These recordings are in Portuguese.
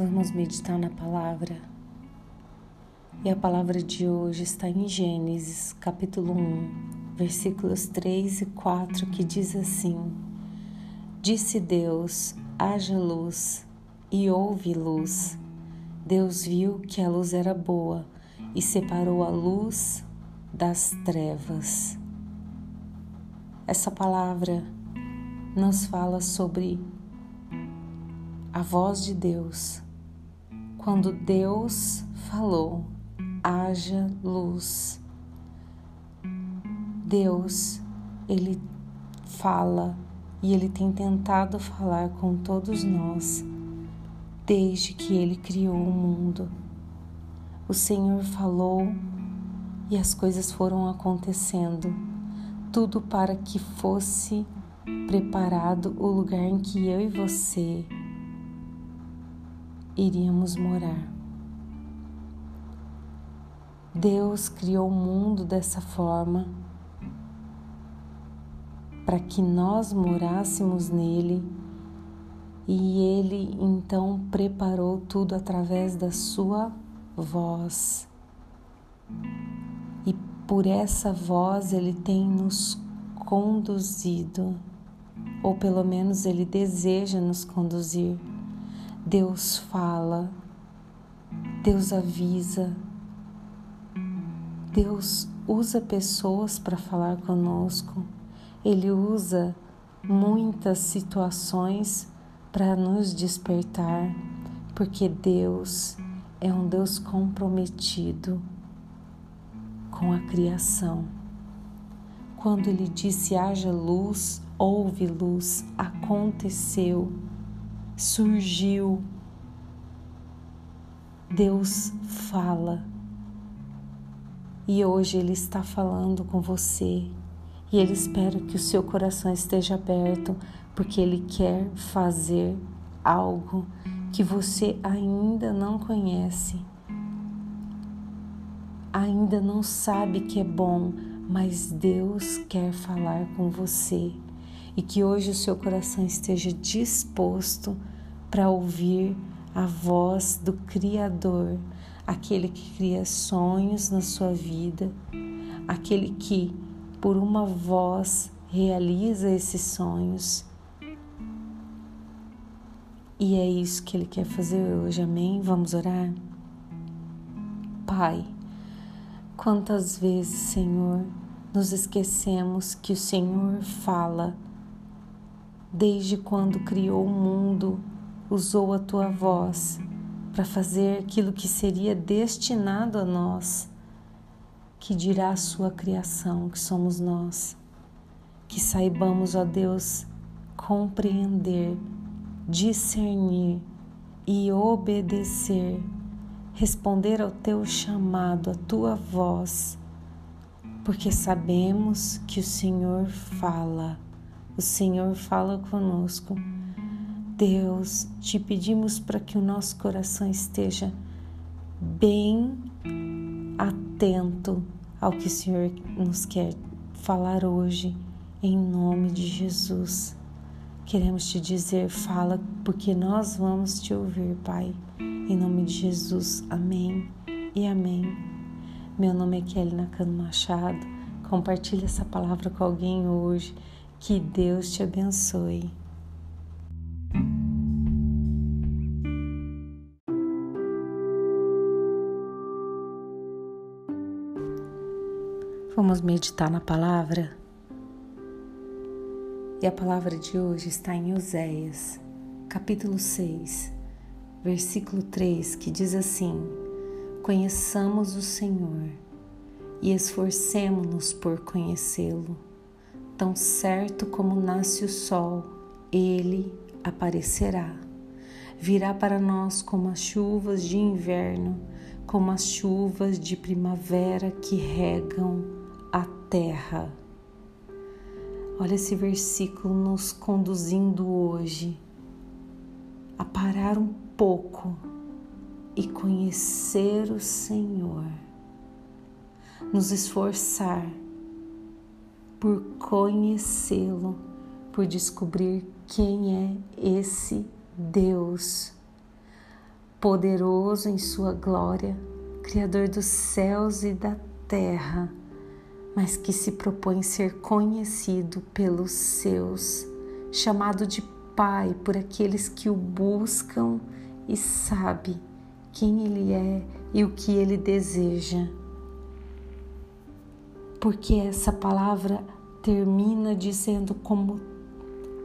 Vamos meditar na palavra. E a palavra de hoje está em Gênesis, capítulo 1, versículos 3 e 4, que diz assim: Disse Deus: haja luz, e houve luz. Deus viu que a luz era boa e separou a luz das trevas. Essa palavra nos fala sobre a voz de Deus quando Deus falou: haja luz. Deus, ele fala e ele tem tentado falar com todos nós desde que ele criou o mundo. O Senhor falou e as coisas foram acontecendo, tudo para que fosse preparado o lugar em que eu e você iríamos morar. Deus criou o mundo dessa forma para que nós morássemos nele e ele então preparou tudo através da sua voz. E por essa voz ele tem nos conduzido, ou pelo menos ele deseja nos conduzir Deus fala, Deus avisa, Deus usa pessoas para falar conosco, Ele usa muitas situações para nos despertar, porque Deus é um Deus comprometido com a criação. Quando Ele disse haja luz, houve luz, aconteceu surgiu. Deus fala. E hoje Ele está falando com você. E Ele espera que o seu coração esteja aberto, porque Ele quer fazer algo que você ainda não conhece, ainda não sabe que é bom, mas Deus quer falar com você e que hoje o seu coração esteja disposto para ouvir a voz do Criador, aquele que cria sonhos na sua vida, aquele que, por uma voz, realiza esses sonhos. E é isso que Ele quer fazer hoje, amém? Vamos orar? Pai, quantas vezes, Senhor, nos esquecemos que o Senhor fala desde quando criou o mundo, usou a tua voz para fazer aquilo que seria destinado a nós, que dirá a sua criação, que somos nós. Que saibamos, ó Deus, compreender, discernir e obedecer, responder ao teu chamado, à tua voz, porque sabemos que o Senhor fala o Senhor fala conosco. Deus, te pedimos para que o nosso coração esteja bem atento ao que o Senhor nos quer falar hoje, em nome de Jesus. Queremos te dizer, fala, porque nós vamos te ouvir, Pai. Em nome de Jesus, amém e amém. Meu nome é Kelly Nakano Machado. Compartilhe essa palavra com alguém hoje que Deus te abençoe. Vamos meditar na palavra? E a palavra de hoje está em Oséias, capítulo 6, versículo 3, que diz assim: Conheçamos o Senhor e esforcemo-nos por conhecê-lo Tão certo como nasce o sol, ele aparecerá. Virá para nós como as chuvas de inverno, como as chuvas de primavera que regam a terra. Olha esse versículo nos conduzindo hoje a parar um pouco e conhecer o Senhor, nos esforçar por conhecê-lo, por descobrir quem é esse Deus. poderoso em sua glória, Criador dos céus e da terra, mas que se propõe ser conhecido pelos seus, chamado de Pai por aqueles que o buscam e sabe quem Ele é e o que Ele deseja. Porque essa palavra termina dizendo como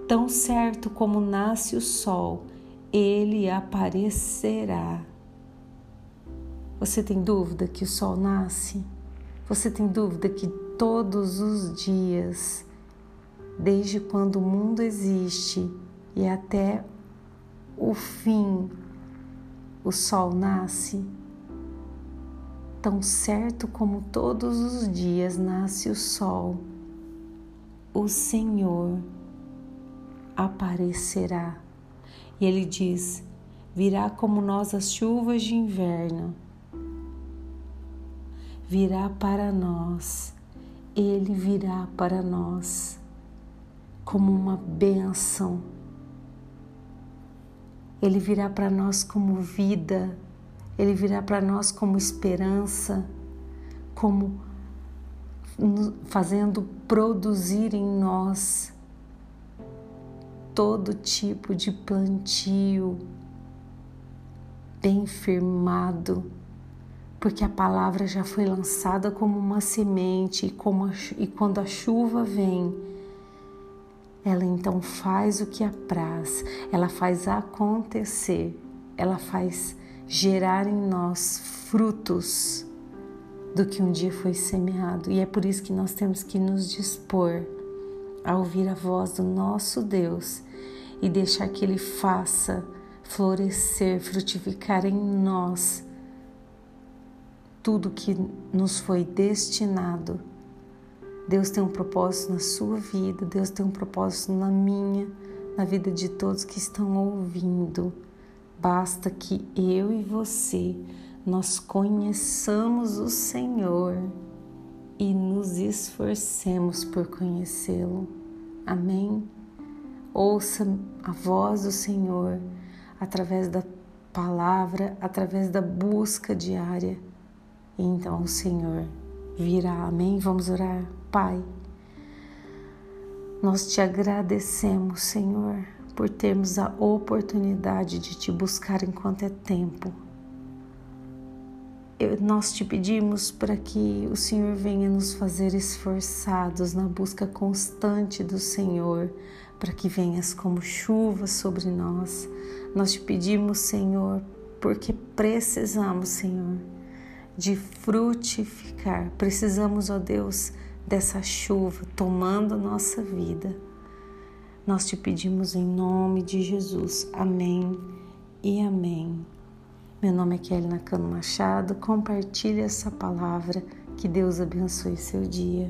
tão certo como nasce o sol, ele aparecerá. Você tem dúvida que o sol nasce? Você tem dúvida que todos os dias, desde quando o mundo existe e até o fim, o sol nasce? Tão certo como todos os dias nasce o sol, o Senhor aparecerá. E ele diz: virá como nós as chuvas de inverno, virá para nós, ele virá para nós como uma bênção. Ele virá para nós como vida, ele virá para nós como esperança, como fazendo produzir em nós todo tipo de plantio bem firmado, porque a palavra já foi lançada como uma semente e, como a, e quando a chuva vem, ela então faz o que apraz, ela faz acontecer, ela faz gerar em nós frutos do que um dia foi semeado. E é por isso que nós temos que nos dispor a ouvir a voz do nosso Deus e deixar que Ele faça florescer, frutificar em nós tudo que nos foi destinado. Deus tem um propósito na sua vida, Deus tem um propósito na minha, na vida de todos que estão ouvindo. Basta que eu e você nós conheçamos o Senhor e nos esforcemos por conhecê-lo. Amém? Ouça a voz do Senhor através da palavra, através da busca diária. Então o Senhor virá. Amém? Vamos orar. Pai, nós te agradecemos, Senhor, por termos a oportunidade de te buscar enquanto é tempo nós te pedimos para que o Senhor venha nos fazer esforçados na busca constante do Senhor, para que venhas como chuva sobre nós. Nós te pedimos, Senhor, porque precisamos, Senhor, de frutificar. Precisamos, ó Deus, dessa chuva tomando nossa vida. Nós te pedimos em nome de Jesus. Amém e amém. Meu nome é Kelly Nakano Machado. Compartilhe essa palavra. Que Deus abençoe seu dia.